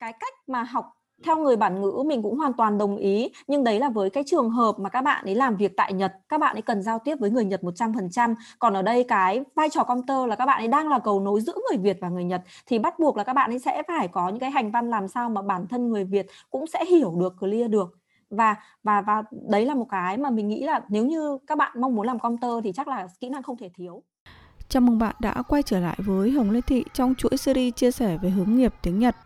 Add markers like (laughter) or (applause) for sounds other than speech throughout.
cái cách mà học theo người bản ngữ mình cũng hoàn toàn đồng ý. Nhưng đấy là với cái trường hợp mà các bạn ấy làm việc tại Nhật, các bạn ấy cần giao tiếp với người Nhật 100% còn ở đây cái vai trò counter là các bạn ấy đang là cầu nối giữa người Việt và người Nhật, thì bắt buộc là các bạn ấy sẽ phải có những cái hành văn làm sao mà bản thân người Việt cũng sẽ hiểu được, clear được. Và và và đấy là một cái mà mình nghĩ là nếu như các bạn mong muốn làm counter thì chắc là kỹ năng không thể thiếu. Chào mừng bạn đã quay trở lại với Hồng Lê Thị trong chuỗi series chia sẻ về hướng nghiệp tiếng Nhật.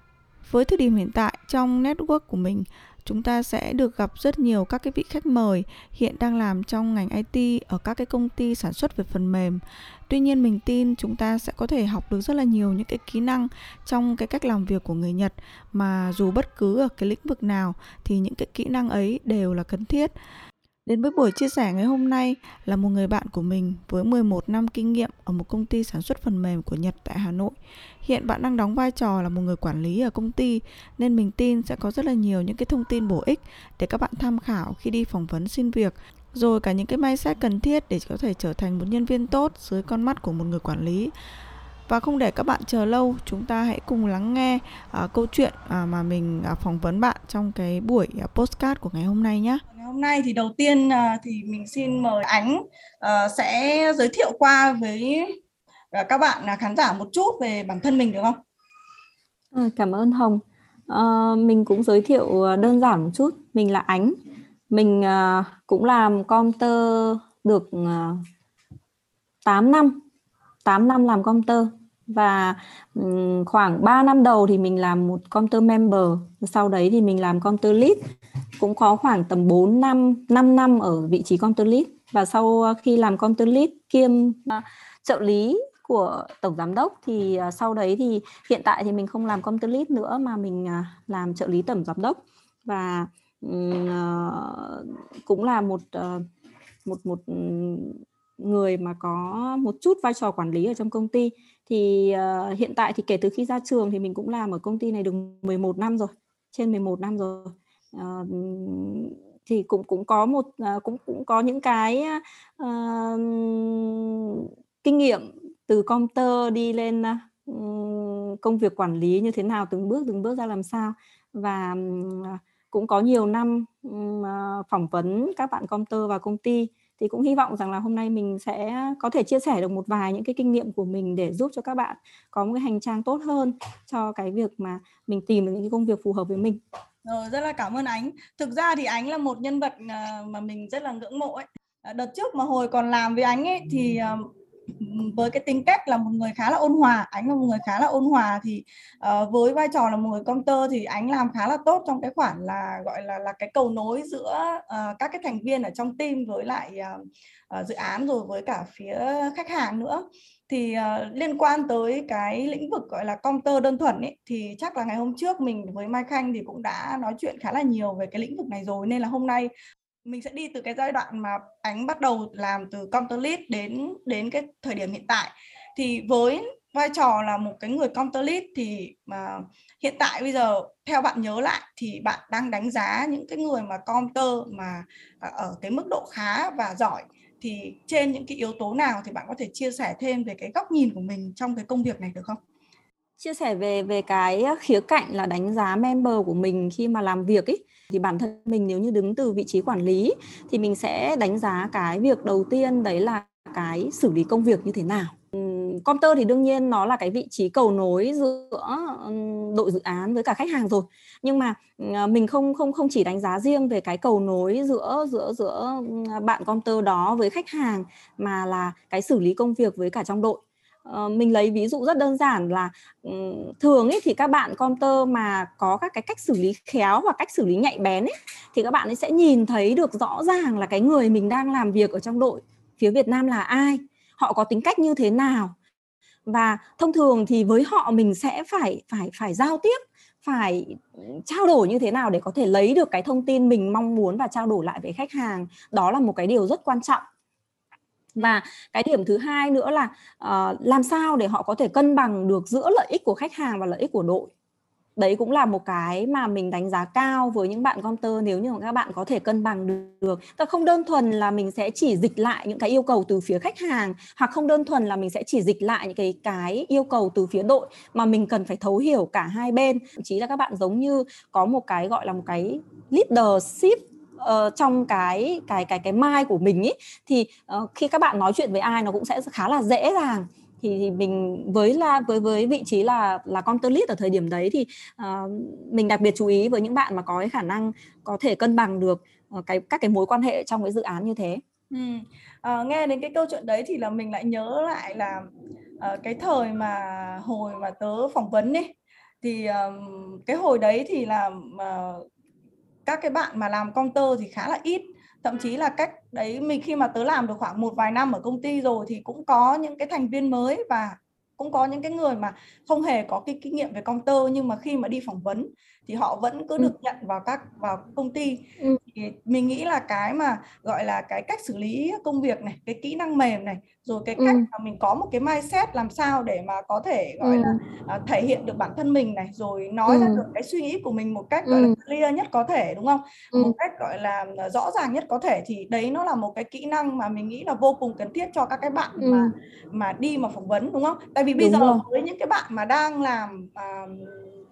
Với thời điểm hiện tại trong network của mình, chúng ta sẽ được gặp rất nhiều các cái vị khách mời hiện đang làm trong ngành IT ở các cái công ty sản xuất về phần mềm. Tuy nhiên mình tin chúng ta sẽ có thể học được rất là nhiều những cái kỹ năng trong cái cách làm việc của người Nhật mà dù bất cứ ở cái lĩnh vực nào thì những cái kỹ năng ấy đều là cần thiết. Đến với buổi chia sẻ ngày hôm nay là một người bạn của mình với 11 năm kinh nghiệm ở một công ty sản xuất phần mềm của Nhật tại Hà Nội. Hiện bạn đang đóng vai trò là một người quản lý ở công ty nên mình tin sẽ có rất là nhiều những cái thông tin bổ ích để các bạn tham khảo khi đi phỏng vấn xin việc. Rồi cả những cái mindset cần thiết để có thể trở thành một nhân viên tốt dưới con mắt của một người quản lý. Và không để các bạn chờ lâu chúng ta hãy cùng lắng nghe uh, câu chuyện uh, mà mình uh, phỏng vấn bạn trong cái buổi uh, postcard của ngày hôm nay nhé ngày hôm nay thì đầu tiên uh, thì mình xin mời ánh uh, sẽ giới thiệu qua với Ờ, các bạn à, khán giả một chút về bản thân mình được không? À, cảm ơn hồng. À, mình cũng giới thiệu đơn giản một chút. Mình là ánh. Mình à, cũng làm computer được à, 8 năm. 8 năm làm computer và um, khoảng 3 năm đầu thì mình làm một computer member. Sau đấy thì mình làm computer lead. Cũng có khoảng tầm 4 năm 5 năm ở vị trí computer lead. Và sau khi làm computer lead kiêm à, trợ lý của tổng giám đốc thì à, sau đấy thì hiện tại thì mình không làm computer lead nữa mà mình à, làm trợ lý tổng giám đốc. Và cũng là một một một người mà có một chút vai trò quản lý ở trong công ty. Thì uh, hiện tại thì kể từ khi ra trường thì mình cũng làm ở công ty này được 11 năm rồi trên 11 năm rồi. Uh, thì cũng cũng có một uh, cũng cũng có những cái uh, kinh nghiệm từ computer đi lên công việc quản lý như thế nào, từng bước từng bước ra làm sao và à, cũng có nhiều năm à, phỏng vấn các bạn computer vào công ty, thì cũng hy vọng rằng là hôm nay mình sẽ có thể chia sẻ được một vài những cái kinh nghiệm của mình để giúp cho các bạn có một cái hành trang tốt hơn cho cái việc mà mình tìm được những cái công việc phù hợp với mình. Rồi rất là cảm ơn Ánh. Thực ra thì Ánh là một nhân vật ờ, mà mình rất là ngưỡng mộ ấy. Ờ, đợt trước mà hồi còn làm với Ánh ấy thì với cái tính cách là một người khá là ôn hòa ánh là một người khá là ôn hòa thì uh, với vai trò là một người công tơ thì ánh làm khá là tốt trong cái khoản là gọi là là cái cầu nối giữa uh, các cái thành viên ở trong team với lại uh, uh, dự án rồi với cả phía khách hàng nữa. Thì uh, liên quan tới cái lĩnh vực gọi là công tơ đơn thuần ấy thì chắc là ngày hôm trước mình với Mai Khanh thì cũng đã nói chuyện khá là nhiều về cái lĩnh vực này rồi nên là hôm nay mình sẽ đi từ cái giai đoạn mà ánh bắt đầu làm từ counter lead đến đến cái thời điểm hiện tại thì với vai trò là một cái người counter lead thì mà hiện tại bây giờ, theo bạn nhớ lại thì bạn đang đánh giá những cái người mà counter mà à, ở cái mức độ khá và giỏi thì trên những cái yếu tố nào thì bạn có thể chia sẻ thêm về cái góc nhìn của mình trong cái công việc này được không? Chia sẻ về về cái ờ, khía cạnh là đánh giá member của mình khi mà làm việc ấy thì bản thân mình nếu như đứng từ vị trí quản lý thì mình sẽ đánh giá cái việc đầu tiên đấy là cái xử lý công việc như thế nào. Comter thì đương nhiên nó là cái vị trí cầu nối giữa đội dự án với cả khách hàng rồi. Nhưng mà ờ, mình không không không chỉ đánh giá riêng về cái cầu nối giữa giữa giữa bạn Comter đó với khách hàng mà là cái xử lý công việc với cả trong đội. Ờ, mình lấy ví dụ rất đơn giản là thường ấy thì các bạn counter mà có các cái cách xử lý khéo và cách xử lý nhạy bén ấy thì các bạn ấy sẽ nhìn thấy được rõ ràng là cái người mình đang làm việc ở trong đội phía Việt Nam là ai, họ có tính cách như thế nào. Và thông thường thì với họ mình sẽ phải phải phải giao tiếp phải trao đổi như thế nào để có thể lấy được cái thông tin mình mong muốn và trao đổi lại với khách hàng. Đó là một cái điều rất quan trọng và cái điểm thứ hai nữa là uh, làm sao để họ có thể cân bằng được giữa lợi ích của khách hàng và lợi ích của đội. Đấy cũng là một cái mà mình đánh giá cao với những bạn counter nếu như các bạn có thể cân bằng được. Tức không đơn thuần là mình sẽ chỉ dịch lại những cái yêu cầu từ phía khách hàng hoặc không đơn thuần là mình sẽ chỉ dịch lại những cái cái yêu cầu từ phía đội mà mình cần phải thấu hiểu cả hai bên. Thậm chí là các bạn giống như có một cái gọi là một cái leadership uh, trong cái cái cái cái mai của mình ý thì uh, khi các bạn nói chuyện với ai nó cũng sẽ khá là dễ dàng thì, thì mình với là với với vị trí là là counter lead ở thời điểm đấy thì uh, mình đặc biệt chú ý với những bạn mà có cái khả năng có thể cân bằng được uh, cái các cái mối quan hệ trong cái dự án như thế. Ừ. À, nghe đến cái câu chuyện đấy thì là mình lại nhớ lại là uh, cái thời mà hồi mà tớ phỏng vấn ấy thì um, cái hồi đấy thì là uh, các cái bạn mà làm counter thì khá là ít. Thậm chí là cách đấy, mình khi mà tớ làm được khoảng một vài năm ở công ty rồi thì cũng có những cái thành viên mới và cũng có những cái người mà không hề có cái kinh nghiệm về counter nhưng mà khi mà đi phỏng vấn thì họ vẫn cứ ừ. được nhận vào các vào công ty ừ. thì mình nghĩ là cái mà gọi là cái cách xử lý công việc này cái kỹ năng mềm này rồi cái ừ. cách mà mình có một cái mindset làm sao để mà có thể gọi ừ. là uh, thể hiện được bản thân mình này rồi nói ừ. ra được cái suy nghĩ của mình một cách gọi là clear nhất có thể đúng không ừ. một cách gọi là rõ ràng nhất có thể thì đấy nó là một cái kỹ năng mà mình nghĩ là vô cùng cần thiết cho các cái bạn ừ. mà mà đi mà phỏng vấn đúng không tại vì bây đúng giờ rồi. với những cái bạn mà đang làm uh,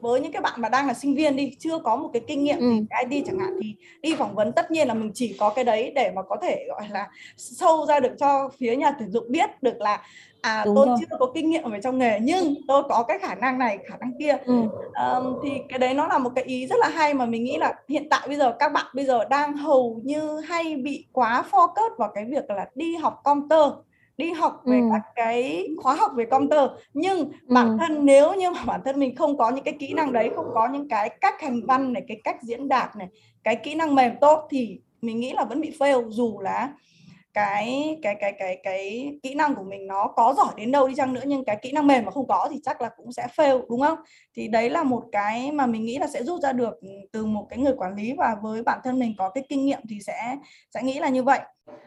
với những cái bạn mà đang là sinh viên đi chưa có một cái kinh nghiệm ừ. cái IT chẳng hạn thì đi phỏng vấn tất nhiên là mình chỉ có cái đấy để mà có thể gọi là sâu ra được cho phía nhà tuyển dụng biết được là à Đúng tôi rồi. chưa có kinh nghiệm ở trong nghề nhưng tôi có cái khả năng này khả năng kia ừ. um, thì cái đấy nó là một cái ý rất là hay mà mình nghĩ là hiện tại bây giờ các bạn bây giờ đang hầu như hay bị quá focus vào cái việc là đi học computer đi học về ừ. các cái khóa học về computer nhưng ừ. bản thân nếu như mà bản thân mình không có những cái kỹ năng đấy không có những cái cách hành văn này cái cách diễn đạt này cái kỹ năng mềm tốt thì mình nghĩ là vẫn bị fail dù là cái cái cái cái cái kỹ năng của mình nó có giỏi đến đâu đi chăng nữa nhưng cái kỹ năng mềm mà không có thì chắc là cũng sẽ fail đúng không? Thì đấy là một cái mà mình nghĩ là sẽ rút ra được ừ, từ một cái người quản lý và với bản thân mình có cái kinh nghiệm thì sẽ sẽ nghĩ là như vậy.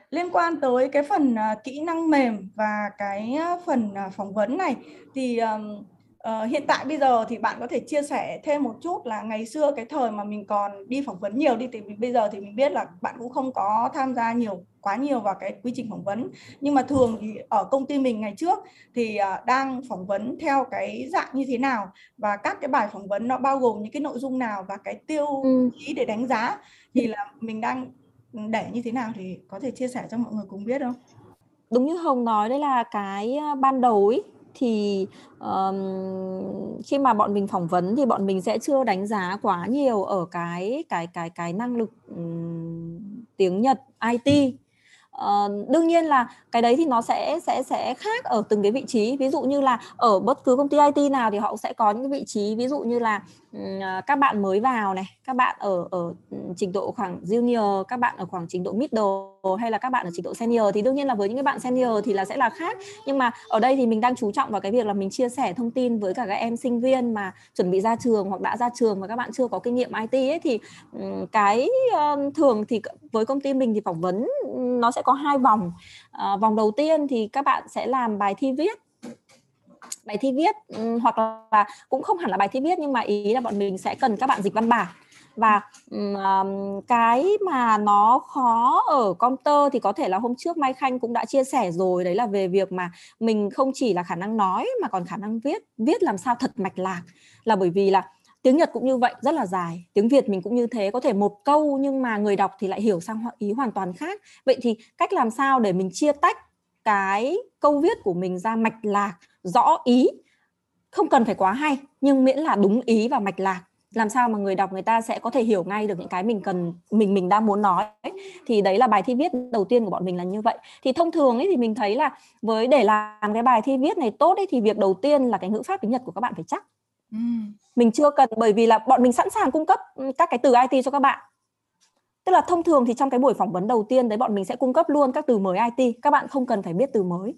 Liên quan tới cái phần à, kỹ năng mềm và cái à, phần à, phỏng vấn này thì um, uh, hiện tại bây giờ thì bạn có thể chia sẻ thêm một chút là ngày xưa cái thời mà mình còn đi phỏng vấn nhiều đi thì bây giờ thì mình biết là bạn cũng không có tham gia nhiều quá nhiều vào cái quy trình phỏng vấn nhưng mà thường thì ở công ty mình ngày trước thì uh, đang phỏng vấn theo cái dạng như thế nào và các cái bài phỏng vấn nó bao gồm những cái nội dung nào và cái tiêu ừ. chí để đánh giá thì là mình đang để như thế nào thì có thể chia sẻ cho mọi người cùng biết không? Đúng như Hồng nói đấy là cái ban đầu ấy thì um, khi mà bọn mình phỏng vấn thì bọn mình sẽ chưa đánh giá quá nhiều ở cái cái cái cái năng lực um, tiếng Nhật IT Uh, đương nhiên là cái đấy thì nó sẽ sẽ sẽ khác ở từng cái vị trí. Ví dụ như là ở bất cứ công ty IT nào thì họ sẽ có những cái vị trí. Ví dụ như là À, các bạn mới vào này các bạn ở ở trình độ khoảng junior các bạn ở khoảng trình độ middle hay là các bạn ở trình độ senior thì đương nhiên là với những cái bạn senior thì là sẽ là khác. Nhưng mà ở đây thì mình đang chú trọng vào cái việc là mình chia sẻ thông tin với cả các em sinh viên mà chuẩn bị ra trường hoặc đã ra trường và các bạn chưa có kinh nghiệm IT ấy thì cái ờ, thường thì với công ty mình thì phỏng vấn nó sẽ có hai vòng. À, vòng đầu tiên thì các bạn sẽ làm bài thi viết bài thi viết ừ, hoặc là cũng không hẳn là bài thi viết nhưng mà ý là bọn mình sẽ cần các bạn dịch văn bản. Và um, cái mà nó khó ở computer thì có thể là hôm trước Mai Khanh cũng đã chia sẻ rồi đấy là về việc mà mình không chỉ là khả năng nói mà còn khả năng viết viết làm sao thật mạch lạc. Là bởi vì là tiếng Nhật cũng như vậy rất là dài. Tiếng Việt mình cũng như thế có thể một câu nhưng mà người đọc thì lại hiểu sang ý hoàn toàn khác. Vậy thì cách làm sao để mình chia tách cái câu viết của mình ra mạch lạc rõ ý. Không cần phải quá hay nhưng miễn là đúng ý và mạch lạc. Làm sao mà người đọc người ta sẽ có thể hiểu ngay được những cái mình cần mình mình đang muốn nói thì đấy là bài thi viết đầu tiên của bọn mình là như vậy. Thì thông thường ấy thì mình thấy là với để làm cái bài thi viết này tốt ấy thì việc đầu tiên là cái ngữ pháp tiếng Nhật của các bạn phải chắc. Mình chưa cần bởi vì là bọn mình sẵn sàng cung cấp các cái từ IT cho các bạn tức là thông thường thì trong cái buổi phỏng vấn đầu tiên đấy bọn mình sẽ cung cấp luôn các từ mới IT các bạn không cần phải biết từ mới.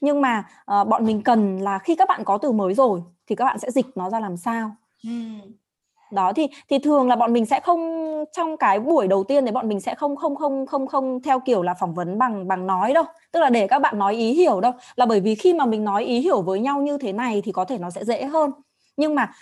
Nhưng mà uh, bọn mình cần là khi các bạn có từ mới rồi thì các bạn sẽ dịch nó ra làm sao. Đó thì thì thường là bọn mình sẽ không trong cái buổi đầu tiên đấy bọn mình sẽ không không không không không theo kiểu là phỏng vấn bằng bằng nói đâu. Tức là để các bạn nói ý hiểu đâu. Là bởi vì khi mà mình nói ý hiểu với nhau như thế này thì có thể nó sẽ dễ hơn. Nhưng mà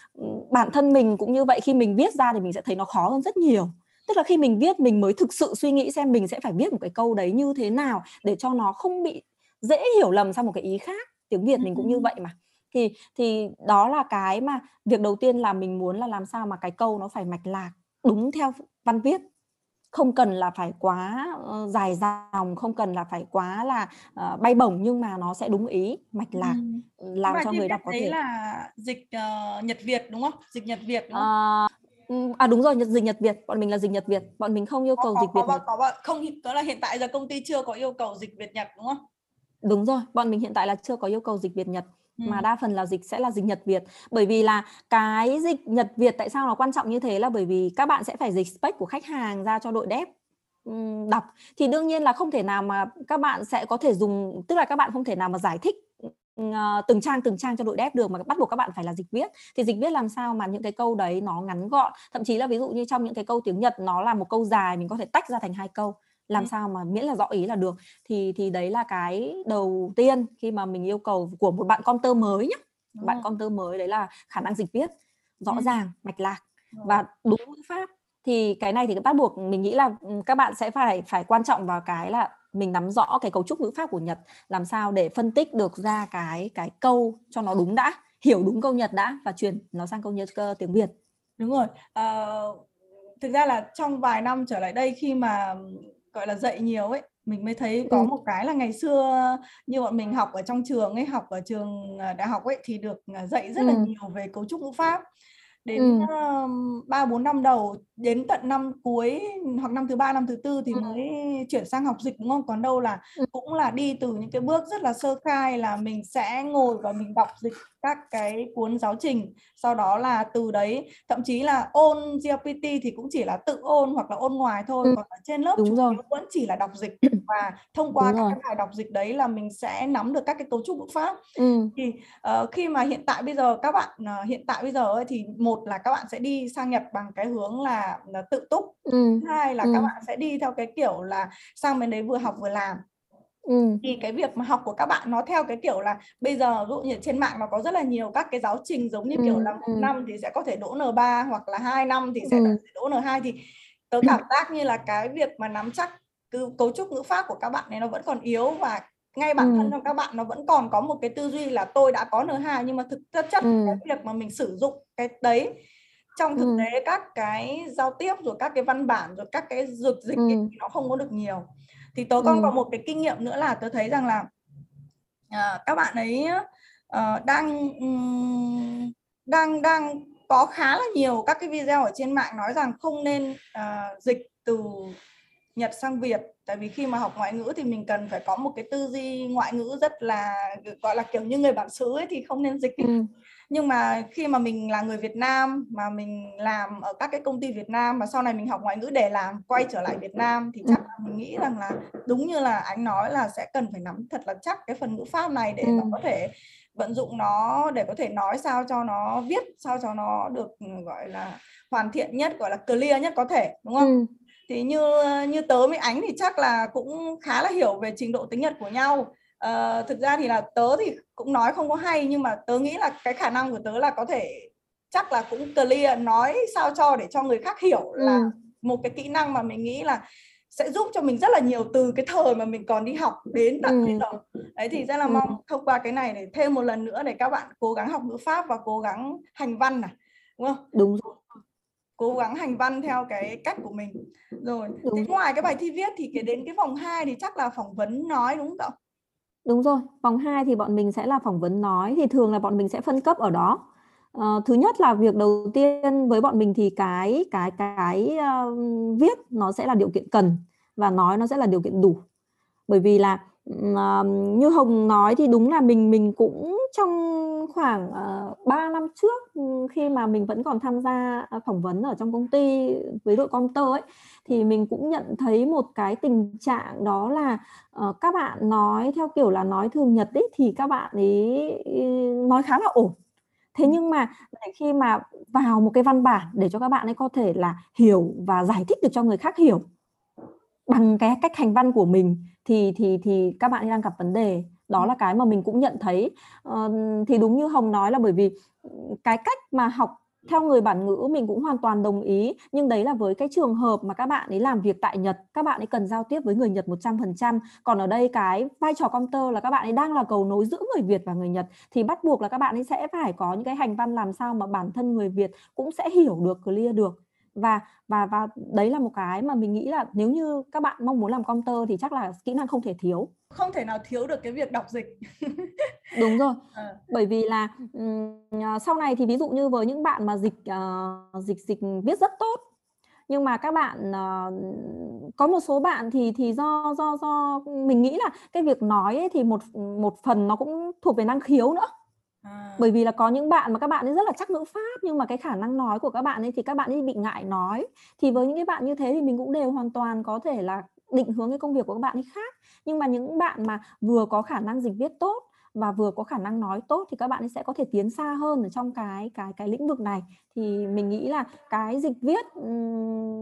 bản thân mình cũng như vậy khi mình viết ra thì mình sẽ thấy nó khó hơn rất nhiều tức là khi mình viết mình mới thực sự suy nghĩ xem mình sẽ phải viết một cái câu đấy như thế nào để cho nó không bị dễ hiểu lầm sang một cái ý khác. Tiếng việt mình cũng như vậy mà. Thì thì đó là cái mà việc đầu tiên là mình muốn là làm sao mà cái câu nó phải mạch lạc đúng theo văn viết. Không cần là phải quá uh, dài dòng không cần là phải quá là uh, bay bổng nhưng mà nó sẽ đúng ý mạch lạc ừ. làm cho người đọc có thể. là dịch uh, nhật việt đúng không? Dịch nhật việt đúng không? Uh, à đúng rồi dịch nhật việt. Bọn mình là dịch nhật việt. Bọn mình không yêu cầu có, dịch có, việt có, nhật. có, có, không đó là hiện tại giờ công ty chưa có yêu cầu dịch việt nhật đúng không? Đúng rồi bọn mình hiện tại là chưa có yêu cầu dịch việt nhật. Mà đa phần là dịch sẽ là dịch Nhật Việt. Bởi vì là cái dịch Nhật Việt tại sao nó quan trọng như thế là bởi vì các bạn sẽ phải dịch spec của khách hàng ra cho đội dev đọc. Thì đương nhiên là không thể nào mà các bạn sẽ có thể dùng tức là các bạn không thể nào mà giải thích từng trang từng trang cho đội dev được mà bắt buộc các bạn phải là dịch viết. Thì dịch viết làm sao mà những cái câu đấy nó ngắn gọn? Thậm chí là ví dụ như trong những cái câu tiếng Nhật nó là một câu dài mình có thể tách ra thành hai câu. Làm ừ. sao mà miễn là rõ ý là được. Thì thì đấy là cái đầu tiên khi mà mình yêu cầu của một bạn con tơ mới nhé bạn con tơ mới đấy là khả năng dịch viết rõ ừ. ràng mạch lạc và đúng ngữ pháp thì cái này thì bắt buộc mình nghĩ là các bạn sẽ phải phải quan trọng vào cái là mình nắm rõ cái cấu trúc ngữ pháp của Nhật làm sao để phân tích được ra cái cái câu cho nó đúng đã hiểu đúng câu Nhật đã và chuyển nó sang câu Nhật uh, tiếng Việt đúng rồi à, thực ra là trong vài năm trở lại đây khi mà gọi là dạy nhiều ấy mình mới thấy có ừ. một cái là ngày xưa như bọn mình học ở trong trường ấy học ở trường à, đại học ấy thì được à, dạy rất là ừ. nhiều về cấu trúc ngữ pháp đến ba bốn năm đầu đến tận năm cuối hoặc năm thứ ba năm thứ tư thì mới chuyển sang học dịch đúng không còn đâu là cũng là đi từ những cái bước rất là sơ khai là mình sẽ ngồi và mình đọc dịch các cái cuốn giáo trình sau đó là từ đấy thậm chí là ôn GPT thì cũng chỉ là tự ôn hoặc là ôn ngoài thôi còn ở trên lớp chúng rồi. vẫn chỉ là đọc dịch (clears throat) và thông qua Đúng các rồi. cái bài đọc dịch đấy là mình sẽ nắm được các cái cấu trúc ngữ pháp ừ. thì uh, khi mà hiện tại bây giờ các bạn uh, hiện tại bây giờ ấy, thì một là các bạn sẽ đi sang Nhật bằng cái hướng là, là tự túc ừ. hai là ừ. các bạn sẽ đi theo cái kiểu là sang bên đấy vừa học vừa làm Ừ. thì cái việc mà học của các bạn nó theo cái kiểu là bây giờ ví dụ như trên mạng nó có rất là nhiều các cái giáo trình giống như ừ. kiểu là một ừ. năm thì sẽ có thể đỗ N3 hoặc là hai năm thì sẽ ừ. đỗ N2 thì tớ cảm giác như là cái việc mà nắm chắc cứ cấu trúc ngữ pháp của các bạn này nó vẫn còn yếu và ngay bản ừ. thân trong các bạn nó vẫn còn có một cái tư duy là tôi đã có N2 nhưng mà thực chất ừ. cái việc mà mình sử dụng cái đấy trong thực ừ. tế các cái giao tiếp rồi các cái văn bản rồi các cái dược dịch ừ. ấy, thì nó không có được nhiều thì tớ còn ừ. có một cái kinh nghiệm nữa là tớ thấy rằng là uh, các bạn ấy uh, đang um, đang đang có khá là nhiều các cái video ở trên mạng nói rằng không nên uh, dịch từ Nhật sang Việt tại vì khi mà học ngoại ngữ thì mình cần phải có một cái tư duy ngoại ngữ rất là gọi là kiểu như người bản xứ ấy thì không nên dịch ừ nhưng mà khi mà mình là người Việt Nam mà mình làm ở các cái công ty Việt Nam và sau này mình học ngoại ngữ để làm quay trở lại Việt Nam thì chắc là mình nghĩ rằng là đúng như là anh nói là sẽ cần phải nắm thật là chắc cái phần ngữ pháp này để mà có thể vận dụng nó để có thể nói sao cho nó viết sao cho nó được gọi là hoàn thiện nhất gọi là clear nhất có thể đúng không? Ừ. Thì như như tớ với ánh thì chắc là cũng khá là hiểu về trình độ tiếng Nhật của nhau uh, thực ra thì là tớ thì cũng nói không có hay nhưng mà tớ nghĩ là cái khả năng của tớ là có thể chắc là cũng clear nói sao cho để cho người khác hiểu là ừ. một cái kỹ năng mà mình nghĩ là sẽ giúp cho mình rất là nhiều từ cái thời mà mình còn đi học đến tận ừ. bây giờ đấy thì rất là ừ. mong thông qua cái này để thêm một lần nữa để các bạn cố gắng học ngữ pháp và cố gắng hành văn này đúng không đúng rồi cố gắng hành văn theo cái cách của mình rồi đúng. Thế ngoài cái bài thi viết thì cái đến cái vòng 2 thì chắc là phỏng vấn nói đúng không cậu Đúng rồi, vòng 2 thì bọn mình sẽ là phỏng vấn nói thì thường là bọn mình sẽ phân cấp ở đó. Uh, thứ nhất là việc đầu tiên với bọn mình thì cái cái cái uh, viết nó sẽ là điều kiện cần và nói nó sẽ là điều kiện đủ. Bởi vì là uh, như Hồng nói thì đúng là mình mình cũng trong khoảng uh, ờ, 3 năm trước khi mà mình vẫn còn tham gia phỏng vấn ở trong công ty với đội công tơ ấy thì mình cũng nhận thấy một cái tình trạng đó là uh, các bạn nói theo kiểu là nói thường nhật ấy thì các bạn ấy nói khá là ổn thế ừ. nhưng mà để khi mà vào một cái văn bản để cho các bạn ấy có thể là hiểu và giải thích được cho người khác hiểu bằng cái cách hành văn của mình thì thì thì các bạn đang gặp vấn đề. Đó ừ. là cái mà mình cũng nhận thấy. Uh, thì đúng như hồng nói là bởi vì cái cách mà học theo người bản ngữ mình cũng hoàn toàn đồng ý. Nhưng đấy là với cái trường hợp mà các bạn ấy làm việc tại Nhật các bạn ấy cần giao tiếp với người Nhật 100% còn ở đây cái vai trò tơ là các bạn ấy đang là cầu nối giữa người Việt và người Nhật. Thì bắt buộc là các bạn ấy sẽ phải có những cái hành văn làm sao mà bản thân người Việt cũng sẽ hiểu được clear được và và và đấy là một cái mà mình nghĩ là nếu như các bạn mong muốn làm công thì chắc là kỹ năng không thể thiếu. Không thể nào thiếu được cái việc đọc dịch. (laughs) Đúng rồi. À. bởi vì là um, sau này thì ví dụ như với những bạn mà dịch uh, dịch dịch viết rất tốt nhưng mà các bạn uh, có một số bạn thì thì do do do mình nghĩ là cái việc nói ấy thì một một phần nó cũng thuộc về năng khiếu nữa À. Bởi vì là có những bạn mà các bạn ấy rất là chắc ngữ pháp nhưng mà cái khả năng nói của các bạn ấy thì các bạn ấy bị ngại nói. Thì với những cái bạn như thế thì mình cũng đều hoàn toàn có thể là định hướng cái công việc của các bạn ấy khác. Nhưng mà những bạn mà vừa có khả năng dịch viết tốt và vừa có khả năng nói tốt thì các bạn ấy sẽ có thể tiến xa hơn ở trong cái cái cái lĩnh vực này thì mình nghĩ là cái dịch viết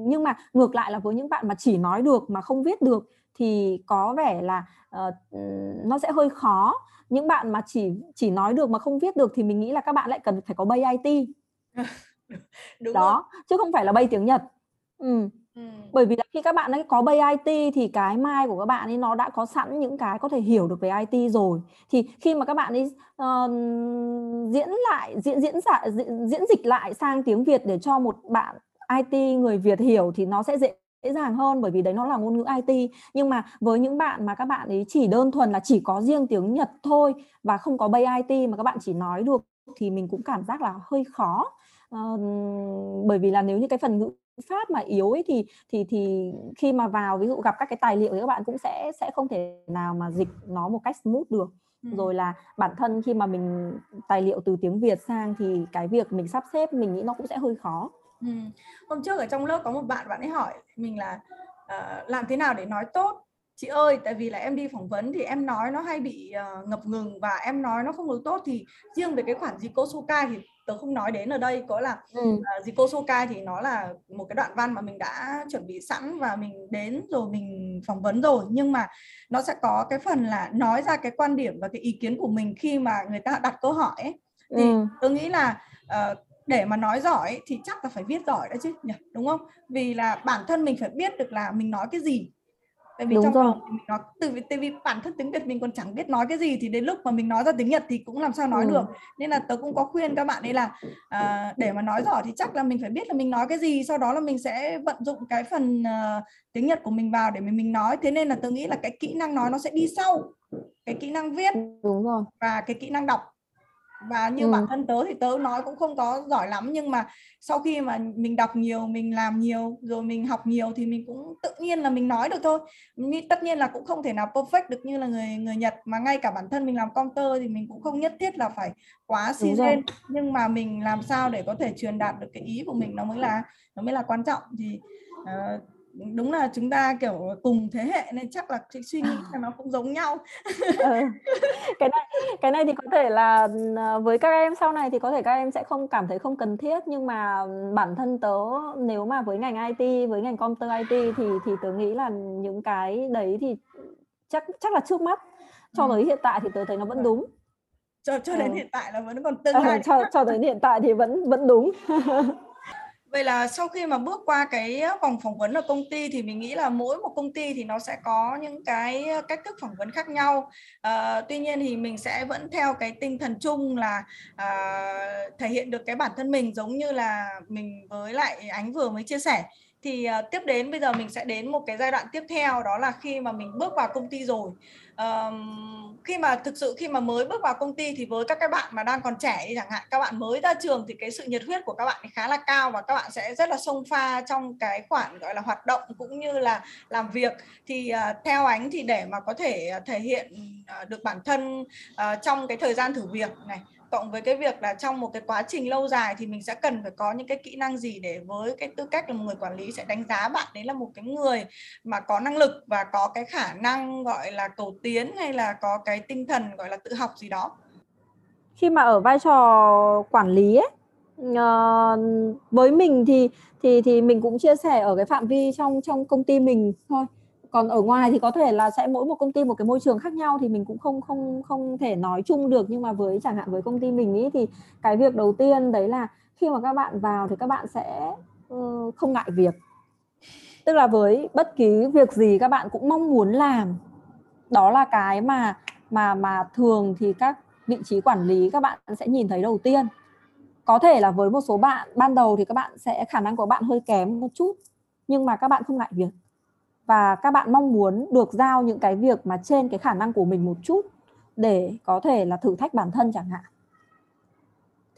nhưng mà ngược lại là với những bạn mà chỉ nói được mà không viết được thì có vẻ là uh, nó sẽ hơi khó những bạn mà chỉ chỉ nói được mà không viết được thì mình nghĩ là các bạn lại cần phải có bay IT (laughs) Đúng đó rồi. chứ không phải là bay tiếng Nhật ừ. Ừ. bởi vì là khi các bạn ấy có bay IT thì cái mai của các bạn ấy nó đã có sẵn những cái có thể hiểu được về IT rồi thì khi mà các bạn ấy uh, diễn lại diễn diễn giải diễn, diễn dịch lại sang tiếng Việt để cho một bạn IT người Việt hiểu thì nó sẽ dễ dễ dàng hơn bởi vì đấy nó là ngôn ngữ IT nhưng mà với những bạn mà các bạn ấy chỉ đơn thuần là chỉ có riêng tiếng Nhật thôi và không có bay IT mà các bạn chỉ nói được thì mình cũng cảm giác là hơi khó. Uh, bởi vì là nếu như cái phần ngữ pháp mà yếu ấy thì thì thì khi mà vào ví dụ gặp các cái tài liệu thì các bạn cũng sẽ sẽ không thể nào mà dịch nó một cách smooth được. Ừ. rồi là bản thân khi mà mình tài liệu từ tiếng Việt sang thì cái việc mình sắp xếp mình nghĩ nó cũng sẽ hơi khó Ừ. Hôm trước ở trong lớp có một bạn bạn ấy hỏi mình là uh, làm thế nào để nói tốt chị ơi tại vì là em đi phỏng vấn thì em nói nó hay bị uh, ngập ngừng và em nói nó không được tốt thì riêng về cái khoản Zico Sokai thì tớ không nói đến ở đây có là ừ. uh, Zico Sokai thì nó là một cái đoạn văn mà mình đã chuẩn bị sẵn và mình đến rồi mình phỏng vấn rồi nhưng mà nó sẽ có cái phần là nói ra cái quan điểm và cái ý kiến của mình khi mà người ta đặt câu hỏi ấy. thì ừ. tôi nghĩ là uh, để mà nói giỏi thì chắc là phải viết giỏi đó chứ nhỉ đúng không? Vì là bản thân mình phải biết được là mình nói cái gì. Tại vì đúng trong rồi. mình nói từ tại vì bản thân tiếng Việt mình còn chẳng biết nói cái gì thì đến lúc mà mình nói ra tiếng Nhật thì cũng làm sao nói ừ. được. Nên là tớ cũng có khuyên các bạn ấy là à, để mà nói giỏi thì chắc là mình phải biết là mình nói cái gì sau đó là mình sẽ vận dụng cái phần uh, tiếng Nhật của mình vào để mình mình nói. Thế nên là tớ nghĩ là cái kỹ năng nói nó sẽ đi sau cái kỹ năng viết đúng rồi. và cái kỹ năng đọc và như ừ. bản thân tớ thì tớ nói cũng không có giỏi lắm nhưng mà sau khi mà mình đọc nhiều mình làm nhiều rồi mình học nhiều thì mình cũng tự nhiên là mình nói được thôi. Tất nhiên là cũng không thể nào perfect được như là người người Nhật mà ngay cả bản thân mình làm counter thì mình cũng không nhất thiết là phải quá xì lên nhưng mà mình làm sao để có thể truyền đạt được cái ý của mình nó mới là nó mới là quan trọng. Thì uh, đúng là chúng ta kiểu cùng thế hệ nên chắc là cái suy nghĩ là nó cũng giống nhau. Ừ. (laughs) cái này cái này thì có thể là ờ, với các em sau này thì có thể các em sẽ không cảm thấy không cần thiết nhưng mà bản thân tớ nếu mà với ngành IT với ngành computer IT thì thì tớ nghĩ là những cái đấy thì chắc chắc là trước mắt. Cho tới hiện tại thì tớ thấy nó vẫn đúng. Cho cho đến ừ. hiện tại là vẫn còn tương lai. cho cho đến hiện tại thì vẫn vẫn đúng (laughs) Vậy là sau khi mà bước qua cái vòng phỏng vấn ở công ty thì mình nghĩ là mỗi một công ty thì nó sẽ có những cái ờ, cách thức phỏng vấn khác nhau. À, tuy nhiên thì mình sẽ vẫn theo cái tinh thần chung là à, thể hiện được cái bản thân mình giống như là mình với lại ánh vừa mới chia sẻ thì à, tiếp đến bây giờ mình sẽ đến một cái giai đoạn tiếp theo đó là khi mà mình bước vào công ty rồi um, khi mà thực sự khi mà mới bước vào công ty thì với các cái bạn mà đang còn trẻ chẳng hạn các bạn mới ra trường thì cái sự nhiệt huyết của các bạn khá là cao và các bạn sẽ rất là sông pha trong cái khoản gọi là hoạt động cũng như là làm việc. Thì uh, theo ánh thì để mà có thể ờ, thể hiện uh, được bản thân uh, trong cái thời gian thử việc này cộng với cái việc là trong một cái quá trình lâu dài thì mình sẽ cần phải có những cái kỹ năng gì để với cái tư cách là một người quản lý sẽ đánh giá bạn đấy là một cái người mà có năng lực và có cái khả năng gọi là cầu tiến hay là có cái tinh thần gọi là tự học gì đó? Khi mà ở vai trò quản lý ấy uh, với mình thì thì thì mình cũng chia sẻ ở cái phạm vi trong trong công ty mình thôi còn ở ngoài thì có thể là sẽ mỗi một công ty một cái môi trường khác nhau thì mình cũng không không không thể nói chung được. Nhưng mà với chẳng hạn với công ty mình ý thì cái việc đầu tiên đấy là khi mà các bạn vào thì các bạn sẽ uh, không ngại việc. Tức là với bất kỳ việc gì các bạn cũng mong muốn làm đó là cái mà mà mà thường thì các vị trí quản lý các bạn sẽ nhìn thấy đầu tiên. Có thể là với một số bạn ban đầu thì các bạn sẽ khả năng của bạn hơi kém một chút nhưng mà các bạn không ngại việc và các bạn mong muốn được giao những cái việc mà trên cái khả năng của mình một chút để có thể là thử thách bản thân chẳng hạn.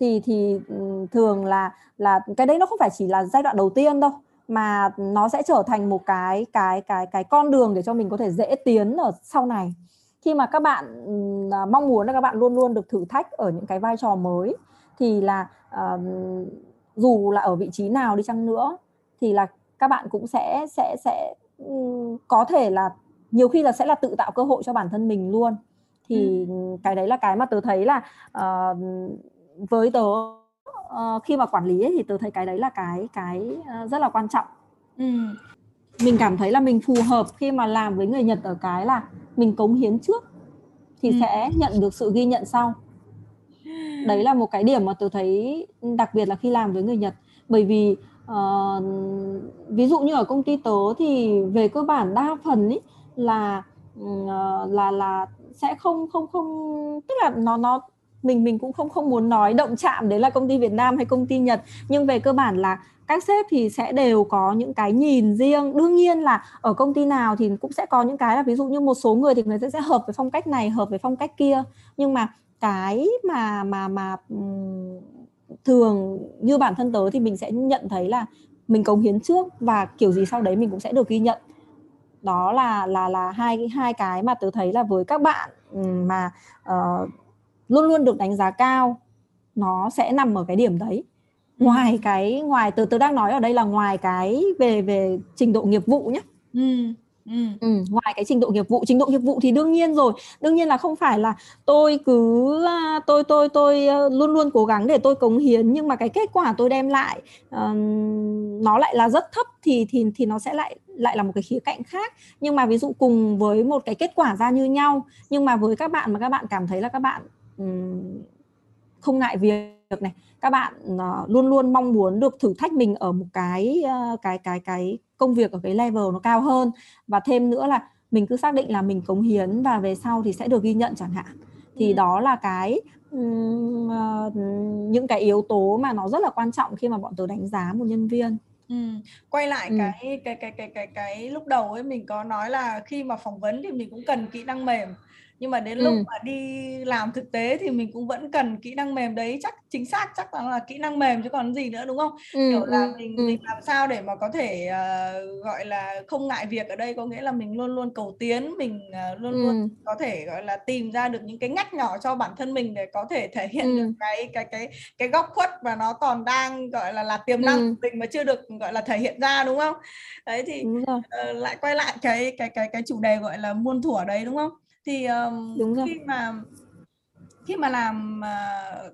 Thì thì ừ, thường là là cái đấy nó không phải chỉ là giai đoạn đầu tiên đâu mà nó sẽ trở thành một cái cái cái cái con đường để cho mình có thể dễ tiến ở sau này. Khi mà các bạn ừ, à, mong muốn là các bạn luôn luôn được thử thách ở những cái vai trò mới thì là uh, dù là ở vị trí nào đi chăng nữa thì là các bạn cũng sẽ sẽ sẽ có thể là nhiều khi là sẽ là tự tạo cơ hội cho bản thân mình luôn thì ừ. cái đấy là cái mà tớ thấy là uh, với tớ uh, khi mà quản lý ấy, thì tớ thấy cái đấy là cái cái uh, rất là quan trọng ừ. mình cảm thấy là mình phù hợp khi mà làm với người nhật ở cái là mình cống hiến trước thì ừ. sẽ nhận được sự ghi nhận sau đấy là một cái điểm mà tôi thấy đặc biệt là khi làm với người Nhật bởi vì uh, ví dụ như ở công ty tớ thì về cơ bản đa phần ý là uh, là là sẽ không không không tức là nó nó mình mình cũng không không muốn nói động chạm đấy là công ty Việt Nam hay công ty Nhật. Nhưng về cơ bản là các sếp thì sẽ đều có những cái nhìn riêng. Đương nhiên là ở công ty nào thì cũng sẽ có những cái là ví dụ như một số người thì người ta sẽ hợp với phong cách này hợp với phong cách kia. Nhưng mà cái mà mà mà thường như bản thân tớ thì mình sẽ nhận thấy là mình cống hiến trước và kiểu gì sau đấy mình cũng sẽ được ghi nhận. Đó là là là hai hai cái mà tớ thấy là với các bạn mà uh, luôn luôn được đánh giá cao nó sẽ nằm ở cái điểm đấy. Ngoài cái ngoài từ tớ đang nói ở đây là ngoài cái về về trình độ nghiệp vụ nhé ừ. Ừ. Ừ, ngoài cái trình độ nghiệp vụ trình độ nghiệp vụ thì đương nhiên rồi đương nhiên là không phải là tôi cứ tôi tôi tôi luôn luôn cố gắng để tôi cống hiến nhưng mà cái kết quả tôi đem lại uh, nó lại là rất thấp thì thì thì nó sẽ lại lại là một cái khía cạnh khác nhưng mà ví dụ cùng với một cái kết quả ra như nhau nhưng mà với các bạn mà các bạn cảm thấy là các bạn um, không ngại việc này các bạn uh, luôn luôn mong muốn được thử thách mình ở một cái uh, cái cái cái công việc ở cái level nó cao hơn và thêm nữa là mình cứ xác định là mình cống hiến và về sau thì sẽ được ghi nhận chẳng hạn thì ừ. đó là cái um, uh, những cái yếu tố mà nó rất là quan trọng khi mà bọn tớ đánh giá một nhân viên Ừ. Quay lại ừ. cái cái cái cái cái cái lúc đầu ấy mình có nói là khi mà phỏng vấn thì mình cũng cần kỹ năng mềm nhưng mà đến lúc ừ. mà đi làm thực tế thì mình cũng vẫn cần kỹ năng mềm đấy chắc chính xác chắc là, là kỹ năng mềm chứ còn gì nữa đúng không ừ, kiểu là ừ, mình ừ. mình làm sao để mà có thể uh, gọi là không ngại việc ở đây có nghĩa là mình luôn luôn cầu tiến mình uh, luôn ừ. luôn có thể gọi là tìm ra được những cái ngách nhỏ cho bản thân mình để có thể thể hiện ừ. được cái cái cái cái góc khuất và nó còn đang gọi là là tiềm năng ừ. mình mà chưa được gọi là thể hiện ra đúng không đấy thì uh, lại quay lại cái cái cái cái chủ đề gọi là muôn thuở đấy đúng không thì um, Đúng rồi. khi mà khi mà làm uh,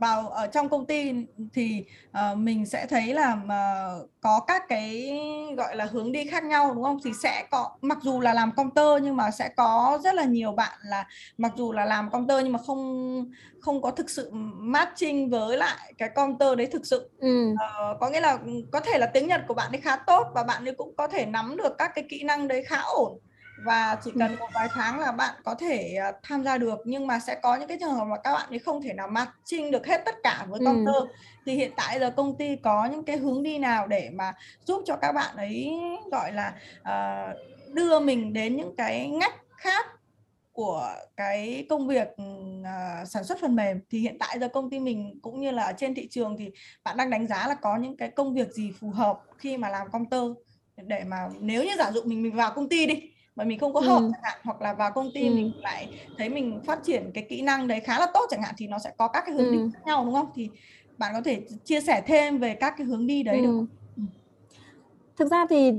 vào ở trong công ty thì uh, mình sẽ thấy là uh, có các cái gọi là hướng đi khác nhau đúng không thì sẽ có mặc dù là làm công tơ nhưng mà sẽ có rất là nhiều bạn là mặc dù là làm công tơ nhưng mà không không có thực sự matching với lại cái công tơ đấy thực sự ừ. uh, có nghĩa là có thể là tiếng Nhật của bạn ấy khá tốt và bạn ấy cũng có thể nắm được các cái kỹ năng đấy khá ổn và chỉ cần một vài tháng là bạn có thể uh, tham gia được. Nhưng mà sẽ có những cái trường hợp mà các bạn ấy không thể nào matching được hết tất cả với công tơ. Ừ. thì hiện tại giờ công ty có những cái hướng đi nào để mà giúp cho các bạn ấy gọi là uh, đưa mình đến những cái ngách khác của cái công việc uh, sản xuất phần mềm? Thì hiện tại giờ công ty mình cũng như là trên thị trường thì bạn đang đánh giá là có những cái công việc gì phù hợp khi mà làm công tơ? Để mà nếu như giả dụ mình mình vào công ty đi mà mình không có hợp ừ. chẳng hạn hoặc là vào công ty ừ. mình lại thấy mình phát triển cái kỹ năng đấy khá là tốt chẳng hạn thì nó sẽ có các cái hướng ừ. đi khác nhau đúng không thì bạn có thể chia sẻ thêm về các cái hướng đi đấy ừ. được không? Ừ. thực ra thì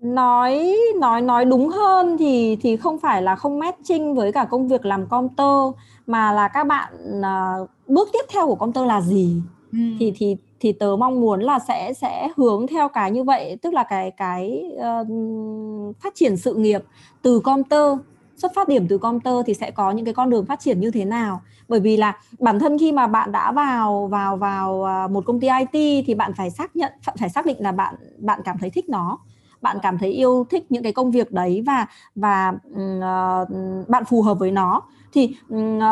nói nói nói đúng hơn thì thì không phải là không matching với cả công việc làm công tơ mà là các bạn uh, bước tiếp theo của công tơ là gì ừ. thì thì thì tớ mong muốn là sẽ sẽ hướng theo cái như vậy tức là cái cái uh, phát triển sự nghiệp từ comter xuất phát điểm từ comter thì sẽ có những cái con đường phát triển như thế nào. Bởi vì là bản thân khi mà bạn đã vào vào vào à, một công ty IT thì bạn phải xác nhận phải xác định là bạn bạn cảm thấy thích nó bạn cảm thấy yêu thích những cái công việc đấy và và uh, bạn phù hợp với nó thì uh,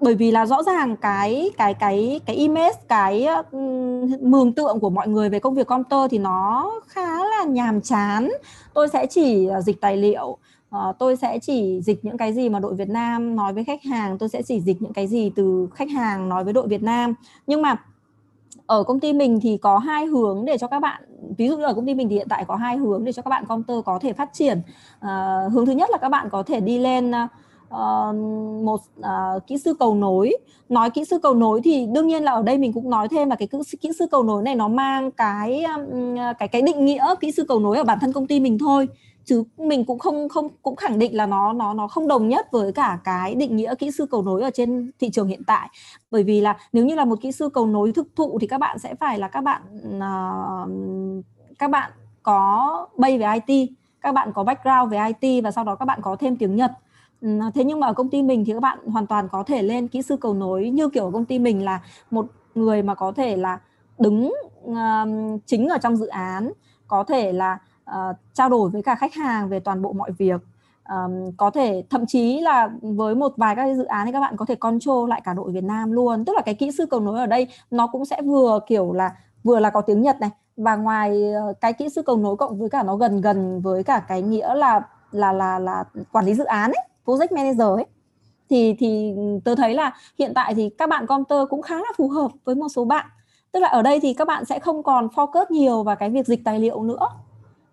bởi vì là rõ ràng cái cái cái cái image cái uh, mường tượng của mọi người về công việc computer thì nó khá là nhàm chán. Tôi sẽ chỉ ờ, dịch tài liệu uh, tôi sẽ chỉ dịch những cái gì mà đội Việt Nam nói với khách hàng tôi sẽ chỉ dịch những cái gì từ khách hàng nói với đội Việt Nam. Nhưng mà ở công ty mình thì có hai hướng để cho các bạn ví dụ như ở công ty mình thì hiện tại có hai hướng để cho các bạn computer có thể phát triển. À, hướng thứ nhất là các bạn có thể đi lên uh, một uh, kỹ sư cầu nối. Nói kỹ sư cầu nối thì đương nhiên là ở đây mình cũng nói thêm là cái kỹ sư cầu nối này nó mang cái cái cái định nghĩa kỹ sư cầu nối ở bản thân công ty mình thôi. Chứ mình cũng không không cũng khẳng định là nó nó nó không đồng nhất với cả cái định nghĩa kỹ sư cầu nối ở trên thị trường hiện tại. Bởi vì là nếu như là một kỹ sư cầu nối thực thụ thì các bạn sẽ phải là các bạn uh, các bạn có bay về IT các bạn có background về IT và sau đó các bạn có thêm tiếng Nhật thế nhưng mà ở công ty mình thì các bạn hoàn toàn có thể lên kỹ sư cầu nối như kiểu ở công ty mình là một người mà có thể là đứng uh, chính ở trong dự án có thể là uh, trao đổi với cả khách hàng về toàn bộ mọi việc. Um, có thể thậm chí là với một vài các dự án thì các bạn có thể control lại cả đội Việt Nam luôn. Tức là cái kỹ sư cầu nối ở đây nó cũng sẽ vừa kiểu là vừa là có tiếng Nhật này và ngoài ờ, cái kỹ sư cầu nối cộng với cả nó gần gần với cả cái nghĩa là là là là quản lý dự án ấy project manager ấy, thì thì tôi thấy là hiện tại thì các bạn comter cũng khá là phù hợp với một số bạn. Tức là ở đây thì các bạn sẽ không còn focus nhiều vào cái việc dịch tài liệu nữa,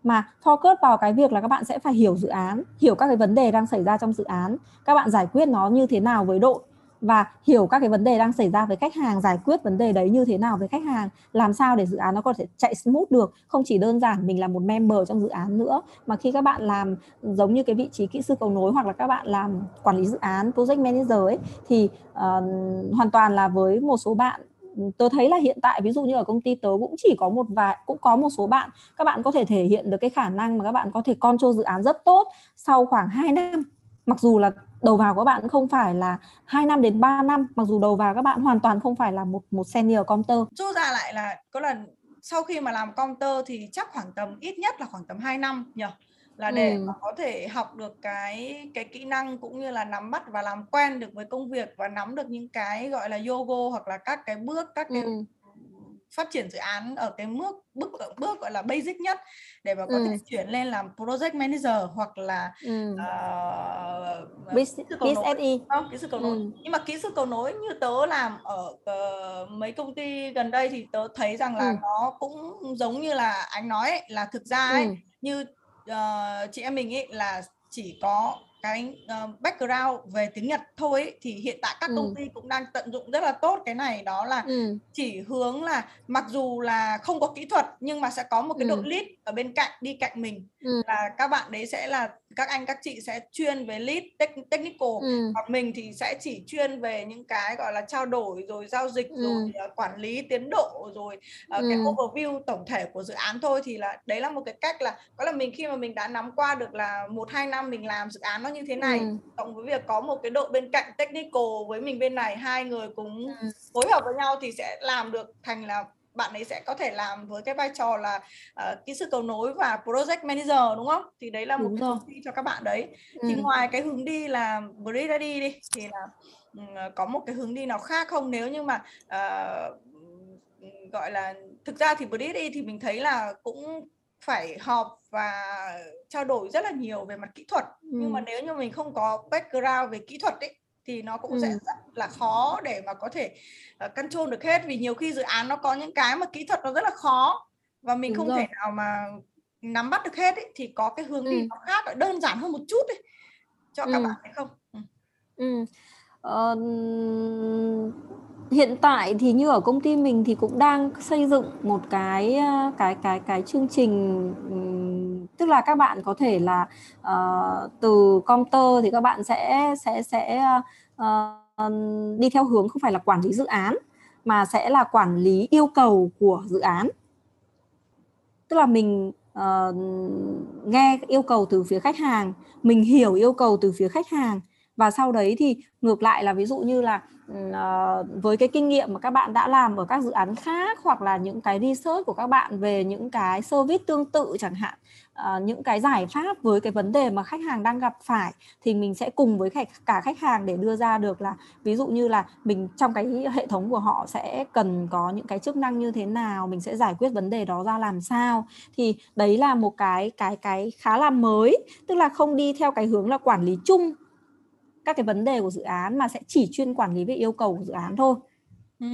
mà focus vào cái việc là các bạn sẽ phải hiểu dự án, hiểu các cái vấn đề đang xảy ra trong dự án, các bạn giải quyết nó như thế nào với đội và hiểu các cái vấn đề đang xảy ra với khách hàng giải quyết vấn đề đấy như thế nào với khách hàng làm sao để dự án nó có thể chạy smooth được. Không chỉ đơn giản mình là một member trong dự án nữa mà khi các bạn làm giống như cái vị trí kỹ sư cầu nối hoặc là các bạn làm quản lý dự án project manager ấy thì uh, hoàn toàn là với một số bạn. Tớ thấy là hiện tại ví dụ như ở công ty tớ cũng chỉ có một vài cũng có một số bạn các bạn có thể thể hiện được cái khả năng mà các bạn có thể control dự án rất tốt sau khoảng 2 năm. Mặc dù là đầu vào của bạn không phải là 2 năm đến 3 năm mặc dù đầu vào các bạn hoàn toàn không phải là một một senior counter rút ra lại là có lần sau khi mà làm counter thì chắc khoảng tầm ít nhất là khoảng tầm 2 năm nhỉ là để ừ. có thể học được cái cái kỹ năng cũng như là nắm bắt và làm quen được với công việc và nắm được những cái gọi là yoga hoặc là các cái bước các cái ừ. Phát triển dự án ở cái bước bước bước gọi là basic nhất để mà có ừ. thể chuyển lên làm project manager hoặc là ừ. uh, kỹ sư cầu nối không kỹ sư cầu nối ừ. nhưng mà kỹ sư cầu nối như tớ làm ở uh, mấy công ty gần đây thì tớ thấy rằng là ừ. nó cũng giống như là anh nói ấy, là thực ra ấy ừ. như uh, chị em mình ấy là chỉ có cái uh, background về tiếng Nhật thôi ấy, thì hiện tại các ừ. công ty cũng đang tận dụng rất là tốt cái này đó là ừ. chỉ hướng là mặc dù là không có kỹ thuật nhưng mà sẽ có một cái đội ừ. lead ở bên cạnh đi cạnh mình ừ. là các bạn đấy sẽ là các anh các chị sẽ chuyên về lead technical ừ. còn mình thì sẽ chỉ chuyên về những cái gọi là trao đổi rồi giao dịch ừ. rồi uh, quản lý tiến độ rồi uh, ừ. cái overview tổng thể của dự án thôi thì là đấy là một cái cách là có là mình khi mà mình đã nắm qua được là một hai năm mình làm dự án nó như thế này ừ. cộng với việc có một cái đội bên cạnh technical với mình bên này hai người cùng ừ. phối hợp với nhau thì sẽ làm được thành là bạn ấy sẽ có thể làm với cái vai trò là uh, kỹ sư cầu nối và project manager đúng không thì đấy là một đúng cái hướng đi cho các bạn đấy ừ. thì ngoài cái hướng đi là bridge ready đi thì là uh, có một cái hướng đi nào khác không nếu như mà uh, gọi là thực ra thì bridge ready thì mình thấy là cũng phải họp và trao đổi rất là nhiều về mặt kỹ thuật ừ. nhưng mà nếu như mình không có background về kỹ thuật ấy thì nó cũng ừ. sẽ rất là khó để mà có thể uh, control được hết vì nhiều khi dự án nó có những cái mà kỹ thuật nó rất là khó và mình Đúng không rồi. thể nào mà nắm bắt được hết ấy, thì có cái hướng ừ. đi nó khác đơn giản hơn một chút ấy, cho các ừ. bạn hay không ừ. Ừ. Uh, hiện tại thì như ở công ty mình thì cũng đang xây dựng một cái cái cái cái chương trình tức là các bạn có thể là uh, từ computer thì các bạn sẽ sẽ sẽ uh, đi theo hướng không phải là quản lý dự án mà sẽ là quản lý yêu cầu của dự án. Tức là mình uh, nghe yêu cầu từ phía khách hàng mình hiểu yêu cầu từ phía khách hàng và sau đấy thì ngược lại là ví dụ như là Ờ, với cái kinh nghiệm mà các bạn đã làm ở các dự án khác hoặc là những cái research của các bạn về những cái service tương tự chẳng hạn ờ, những cái giải pháp với cái vấn đề mà khách hàng đang gặp phải thì mình sẽ cùng với khách, cả khách hàng để đưa ra được là ví dụ như là mình trong cái hệ thống của họ sẽ cần có những cái chức năng như thế nào mình sẽ giải quyết vấn đề đó ra làm sao. Thì đấy là một cái cái cái khá là mới tức là không đi theo cái hướng là quản lý chung các cái vấn đề của dự án mà sẽ chỉ chuyên quản lý về yêu cầu của dự án thôi Ừ,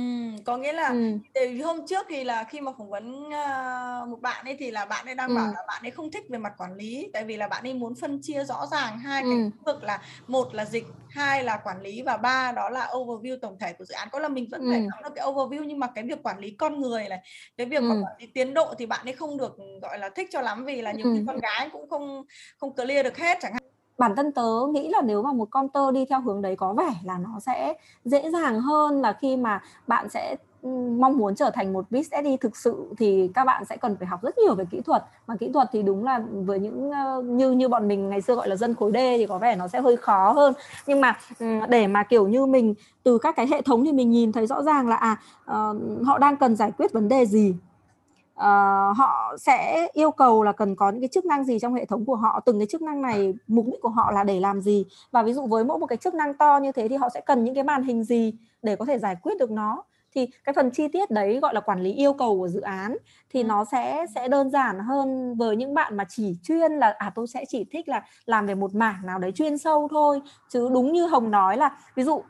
có nghĩa là ừ. từ hôm trước thì là khi mà phỏng vấn uh, một bạn ấy thì là bạn ấy đang ừ. bảo là bạn ấy không thích về mặt quản lý tại vì là bạn ấy muốn phân chia rõ ràng hai ừ. cái lĩnh vực là một là dịch hai là quản lý và ba đó là overview tổng thể của dự án có là mình vẫn ừ. phải nắm được cái overview nhưng mà cái việc quản lý con người này cái việc ừ. quản lý tiến độ thì bạn ấy không được gọi là thích cho lắm vì là nhiều ừ. khi con gái cũng không không clear được hết chẳng hạn bản thân tớ nghĩ là nếu mà một con tơ đi theo hướng đấy có vẻ là nó sẽ dễ dàng hơn là khi mà bạn sẽ ừ, mong muốn trở thành một BSD thực sự thì các bạn sẽ cần phải học rất nhiều về kỹ thuật. Mà kỹ thuật thì đúng là với những ờ, như như bọn mình ngày xưa gọi là dân khối D thì có vẻ nó sẽ hơi khó hơn. Nhưng mà ừ, để mà, kiểu như, mình từ các cái hệ thống thì mình nhìn thấy rõ ràng là à ờ, họ đang cần giải quyết vấn đề gì uh, họ sẽ yêu cầu là cần có những cái chức năng gì trong hệ thống của họ từng cái chức năng này mục đích của họ là để làm gì? Và ví dụ với mỗi một cái chức năng to như thế thì họ sẽ cần những cái màn hình gì để có thể giải quyết được nó? Thì cái phần chi tiết đấy gọi là quản lý yêu cầu của dự án thì nó sẽ sẽ đơn giản hơn với những bạn mà chỉ chuyên là à tôi sẽ chỉ thích là làm về một mảng nào đấy chuyên sâu thôi. Chứ đúng như hồng nói là ví dụ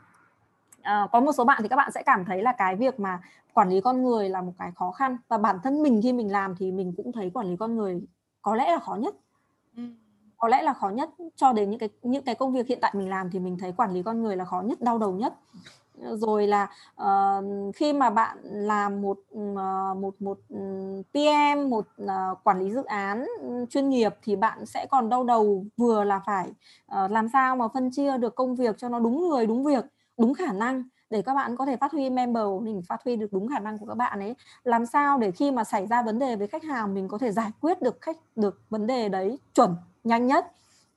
uh, có một số bạn thì các bạn sẽ cảm thấy là cái việc mà quản lý con người là một cái khó khăn. Và bản thân mình khi mình làm thì mình cũng thấy quản lý con người có lẽ là khó nhất. Ừ. có lẽ là khó nhất cho đến những cái những cái công việc hiện tại mình làm thì mình thấy quản lý con người là khó nhất đau đầu nhất. Rồi là uh, khi mà bạn làm một uh, một một PM một uh, quản lý dự án chuyên nghiệp thì bạn sẽ còn đau đầu vừa là phải uh, làm sao mà phân chia được công việc cho nó đúng người đúng việc đúng khả năng để các bạn có thể phát huy member mình phát huy được đúng khả năng của các bạn ấy. Làm sao để khi mà xảy ra vấn đề với khách hàng, mình có thể giải quyết được khách, được vấn đề đấy chuẩn, nhanh nhất?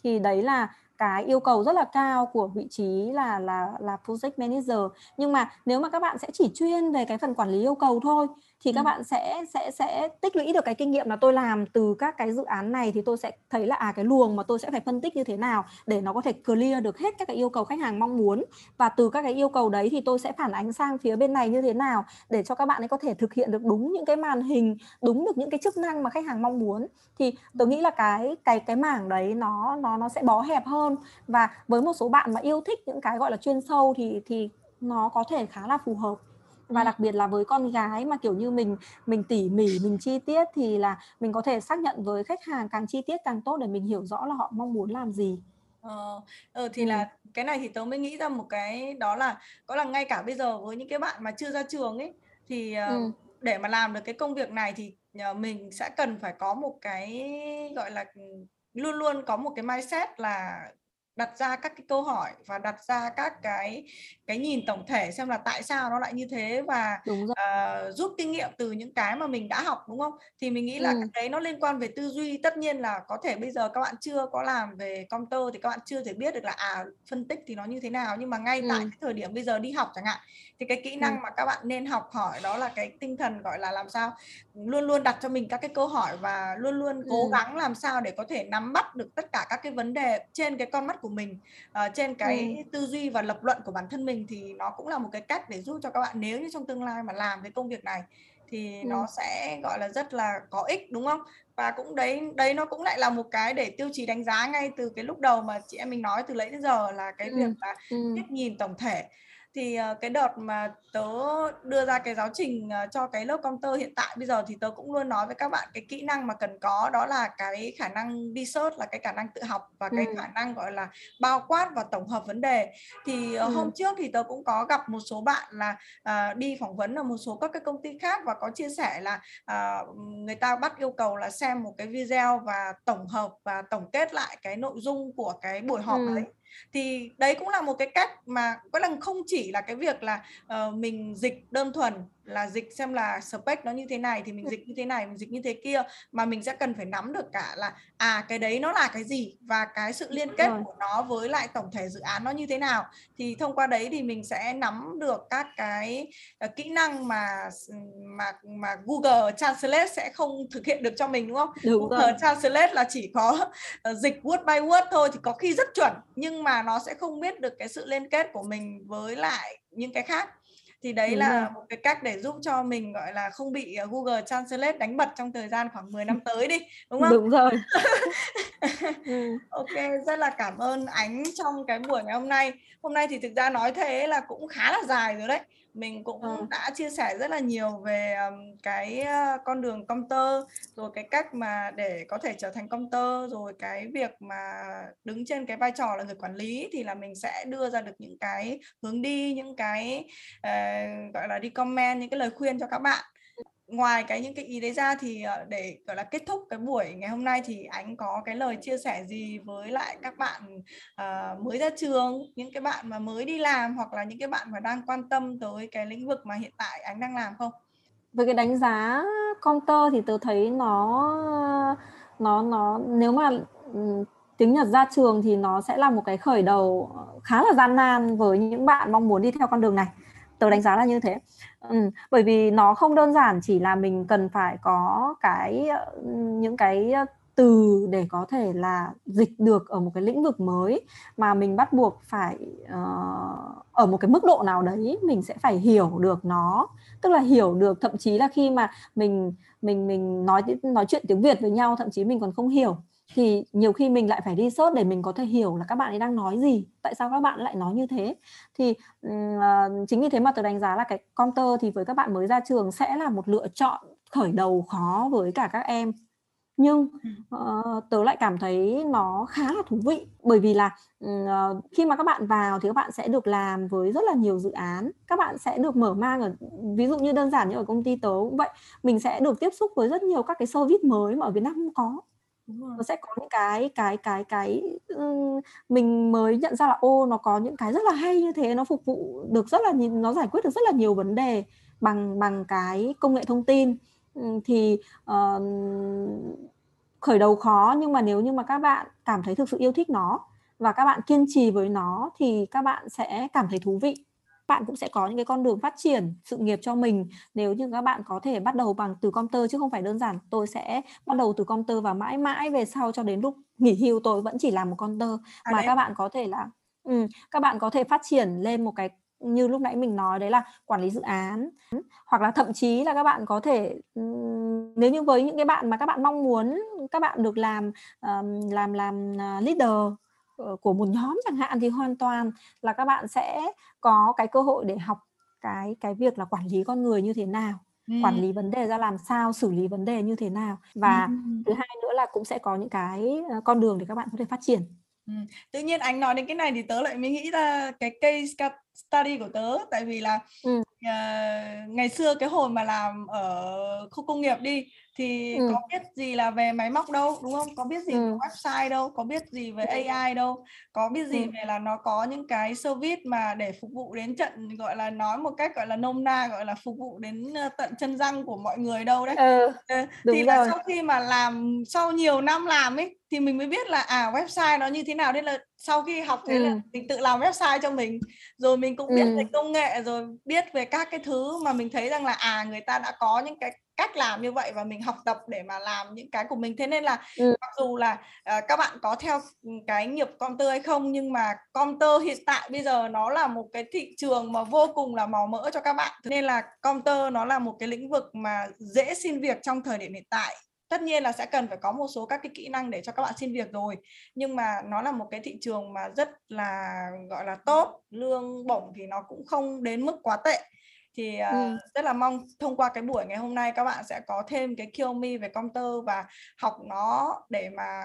Thì đấy là cái yêu cầu rất là cao của vị trí là là là project manager. Nhưng mà nếu mà các bạn sẽ chỉ chuyên về cái phần quản lý yêu cầu thôi thì các bạn sẽ sẽ sẽ tích lũy được cái kinh nghiệm là tôi làm từ các cái dự án này thì tôi sẽ thấy là à cái luồng mà tôi sẽ phải phân tích như thế nào để nó có thể clear được hết các cái yêu cầu khách hàng mong muốn. Và từ các cái yêu cầu đấy thì tôi sẽ phản ánh sang phía bên này như thế nào để cho các bạn ấy có thể thực hiện được đúng những cái màn hình đúng được những cái chức năng mà khách hàng mong muốn. Thì tôi nghĩ là cái cái cái mảng đấy nó nó nó sẽ bó hẹp hơn. Và với một số bạn mà yêu thích những cái gọi là chuyên sâu thì thì nó có thể khá là phù hợp và đặc biệt là với con gái mà kiểu như mình mình tỉ mỉ mình chi tiết thì là mình có thể xác nhận với khách hàng càng chi tiết càng tốt để mình hiểu rõ là họ mong muốn làm gì Ờ, ờ thì ừ. là cái này thì tớ mới nghĩ ra một cái đó là có là ngay cả bây giờ với những cái bạn mà chưa ra trường ấy thì ừ. để mà làm được cái công việc này thì mình sẽ cần phải có một cái gọi là luôn luôn có một cái mindset là đặt ra các cái câu hỏi và đặt ra các cái cái nhìn tổng thể xem là tại sao nó lại như thế và uh, rút kinh nghiệm từ những cái mà mình đã học đúng không thì mình nghĩ là ừ. cái đấy nó liên quan về tư duy tất nhiên là có thể bây giờ các bạn chưa có làm về công tơ thì các bạn chưa thể biết được là à phân tích thì nó như thế nào nhưng mà ngay ừ. tại cái thời điểm bây giờ đi học chẳng hạn thì cái kỹ năng ừ. mà các bạn nên học hỏi đó là cái tinh thần gọi là làm sao luôn luôn đặt cho mình các cái câu hỏi và luôn luôn cố ừ. gắng làm sao để có thể nắm bắt được tất cả các cái vấn đề trên cái con mắt của mình uh, trên cái ừ. tư duy và lập luận của bản thân mình thì nó cũng là một cái cách để giúp cho các bạn nếu như trong tương lai mà làm cái công việc này thì ừ. nó sẽ gọi là rất là có ích đúng không và cũng đấy đấy nó cũng lại là một cái để tiêu chí đánh giá ngay từ cái lúc đầu mà chị em mình nói từ lấy đến giờ là cái ừ. việc là ừ. nhìn tổng thể thì uh, cái đợt mà tớ đưa ra cái giáo trình uh, cho cái lớp công tơ hiện tại bây giờ thì tớ cũng luôn nói với các bạn cái kỹ năng mà cần có đó là cái khả năng đi search là cái khả năng tự học và cái ừ. khả năng gọi là bao quát và tổng hợp vấn đề thì uh, ừ. hôm trước thì tớ cũng có gặp một số bạn là uh, đi phỏng vấn ở một số các cái công ty khác và có chia sẻ là uh, người ta bắt yêu cầu là xem một cái video và tổng hợp và tổng kết lại cái nội dung của cái buổi họp ừ. đấy thì đấy cũng là một cái cách mà có là không chỉ là cái việc là uh, mình dịch đơn thuần là dịch xem là spec nó như thế này thì mình dịch như thế này mình dịch như thế kia mà mình sẽ cần phải nắm được cả là à cái đấy nó là cái gì và cái sự liên kết của nó với lại tổng thể dự án nó như thế nào thì thông qua đấy thì mình sẽ nắm được các cái uh, kỹ năng mà mà mà Google Translate sẽ không thực hiện được cho mình đúng không? Đúng Google rồi. Translate là chỉ có uh, dịch word by word thôi thì có khi rất chuẩn nhưng mà nó sẽ không biết được cái sự liên kết của mình với lại những cái khác thì đấy đúng là rồi. một cái cách để giúp cho mình gọi là không bị ờ, Google Translate đánh bật trong thời gian khoảng 10 năm (laughs) tới đi đúng không? Đúng rồi. (laughs) ừ. ok rất là cảm ơn ánh trong cái buổi ngày hôm nay hôm nay thì thực ra nói thế là cũng khá là dài rồi đấy mình cũng ừ. đã chia sẻ rất là nhiều về um, cái uh, con đường công tơ rồi cái cách mà để có thể trở thành công tơ rồi cái việc mà đứng trên cái vai trò là người quản lý thì là mình sẽ đưa ra được những cái hướng đi những cái uh, gọi là đi comment những cái lời khuyên cho các bạn ngoài cái những cái ý đấy ra thì ờ, để gọi là kết thúc cái buổi ngày hôm nay thì anh có cái lời chia sẻ gì với lại các bạn uh, mới ra trường những cái bạn mà mới đi làm hoặc là những cái bạn mà đang quan tâm tới cái lĩnh vực mà hiện tại anh đang làm không? Về cái đánh giá counter thì tôi thấy nó nó nó nếu mà ừ, tiếng Nhật ra trường thì nó sẽ là một cái khởi đầu ờ, khá là gian nan với những bạn mong muốn đi theo con đường này tớ đánh giá là như thế ừ, bởi vì nó không đơn giản chỉ là mình cần phải có cái ờ, những cái ờ, từ để có thể là dịch được ở một cái lĩnh vực mới mà mình bắt buộc phải uh, ở một cái mức độ nào đấy mình sẽ phải hiểu được nó. Tức là hiểu được thậm chí là khi mà mình mình mình nói nói chuyện tiếng Việt với nhau thậm chí mình còn không hiểu thì nhiều khi mình lại phải đi search để mình có thể hiểu là các bạn ấy đang nói gì tại sao các bạn lại nói như thế? Thì uh, chính vì thế mà tôi đánh giá là cái counter thì với các bạn mới ra trường sẽ là một lựa chọn khởi đầu khó với cả các em. Nhưng uh, tớ lại cảm thấy nó khá là thú vị bởi vì là uh, khi mà các bạn vào thì các bạn sẽ được làm với rất là nhiều dự án. Các bạn sẽ được mở mang ở ví dụ như đơn giản như ở công ty tớ cũng vậy mình sẽ được tiếp xúc với rất nhiều các cái service mới mà ở Việt Nam không có nó sẽ có những cái cái cái cái mình mới nhận ra là ô nó có những cái rất là hay như thế nó phục vụ được rất là nó giải quyết được rất là nhiều vấn đề bằng bằng cái công nghệ thông tin. Thì uh, khởi đầu khó nhưng mà nếu như mà các bạn cảm thấy thực sự yêu thích nó và các bạn kiên trì với nó thì các bạn sẽ cảm thấy thú vị bạn cũng sẽ có những cái con đường phát triển sự nghiệp cho mình. Nếu như các bạn có thể bắt đầu bằng từ computer chứ không phải đơn giản tôi sẽ bắt đầu từ computer và mãi mãi về sau cho đến lúc nghỉ hưu tôi vẫn chỉ làm một computer à, mà đấy. các bạn có thể là ừ, các bạn có thể phát triển lên một cái như lúc nãy mình nói đấy là quản lý dự án. Hoặc là thậm chí là các bạn có thể nếu như với những cái bạn mà các bạn mong muốn các bạn được làm làm làm à, leader của một nhóm chẳng hạn thì hoàn toàn là các bạn sẽ có cái cơ hội để học cái cái việc là quản lý con người như thế nào ừ. quản lý vấn đề ra làm sao xử lý vấn đề như thế nào và ừ. thứ hai nữa là cũng sẽ có những cái ờ, con đường để các bạn có thể phát triển Ừ. Tự nhiên anh nói đến cái này thì tớ lại mới nghĩ ra cái case study của tớ tại vì là ừ. Uh, ngày xưa cái hồi mà làm ở khu công nghiệp đi thì ừ. có biết gì là về máy móc đâu đúng không có biết gì ừ. về website đâu có biết gì về AI đâu có biết gì ừ. về là nó có những cái service mà để phục vụ đến trận gọi là nói một cách gọi là nôm na gọi là phục vụ đến tận chân răng của mọi người đâu đấy ừ, thì là sau khi mà làm sau nhiều năm làm ấy thì mình mới biết là à website nó như thế nào nên là sau khi học thế ừ. là mình tự làm website cho mình rồi mình cũng biết ừ. về công nghệ rồi biết về các cái thứ mà mình thấy rằng là à người ta đã có những cái cách làm như vậy và mình học tập để mà làm những cái của mình thế nên là ừ. mặc dù là uh, các bạn có theo cái nghiệp computer hay không nhưng mà computer hiện tại bây giờ nó là một cái thị trường mà vô cùng là màu mỡ cho các bạn thế nên là computer nó là một cái lĩnh vực mà dễ xin việc trong thời điểm hiện tại tất nhiên là sẽ cần phải có một số các cái kỹ năng để cho các bạn xin việc rồi. Nhưng mà nó là một cái thị trường mà rất là gọi là tốt. Lương bổng thì nó cũng không đến mức quá tệ. Thì uh, ừ. rất là mong thông qua cái buổi ngày hôm nay các bạn sẽ có thêm cái kill me về computer và học nó để mà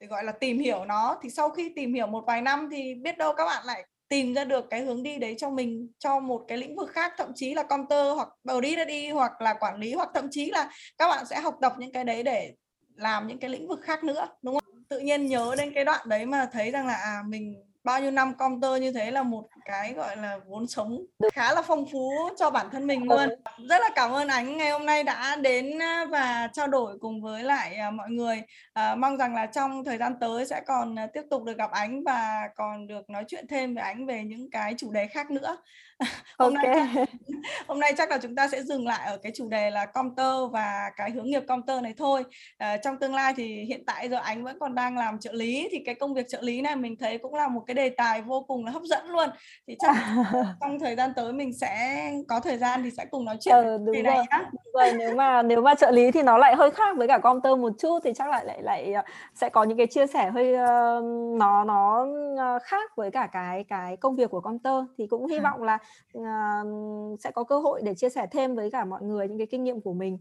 để gọi là tìm hiểu nó. Thì sau khi tìm hiểu một vài năm thì biết đâu các bạn lại tìm ra được cái hướng đi đấy cho mình, cho một cái lĩnh vực khác, thậm chí là counter hoặc body đi, hoặc là quản lý, hoặc thậm chí là các bạn sẽ học tập những cái đấy để làm những cái lĩnh vực khác nữa, đúng không? Tự nhiên nhớ đến cái đoạn đấy mà thấy rằng là à mình bao nhiêu năm comter như thế là một cái gọi là vốn sống khá là phong phú cho bản thân mình luôn. rất là cảm ơn ánh ngày hôm nay đã đến và trao đổi cùng với lại à, mọi người. À, mong rằng là trong thời gian tới sẽ còn tiếp tục được gặp ánh và còn được nói chuyện thêm với ánh về những cái chủ đề khác nữa (laughs) hôm okay. nay chắc, (laughs) hôm nay chắc là chúng ta sẽ dừng lại ở cái chủ đề là comter và cái hướng nghiệp comter này thôi. À, trong tương lai thì hiện tại giờ ánh vẫn còn đang làm trợ lý thì cái công việc trợ lý này mình thấy cũng là một cái đề tài vô cùng là hấp dẫn luôn. Thì chắc (laughs) trong thời gian tới mình sẽ có thời gian thì sẽ cùng nói chuyện ừ, đúng này nhá. rồi nếu mà nếu mà trợ lý thì nó lại hơi khác với cả comter một chút thì chắc lại lại lại ờ, sẽ có những cái chia sẻ hơi uh, nó nó khác với cả cái cái công việc của comter thì cũng hy vọng là uh, sẽ có cơ hội để chia sẻ thêm với cả mọi người những cái kinh nghiệm của mình.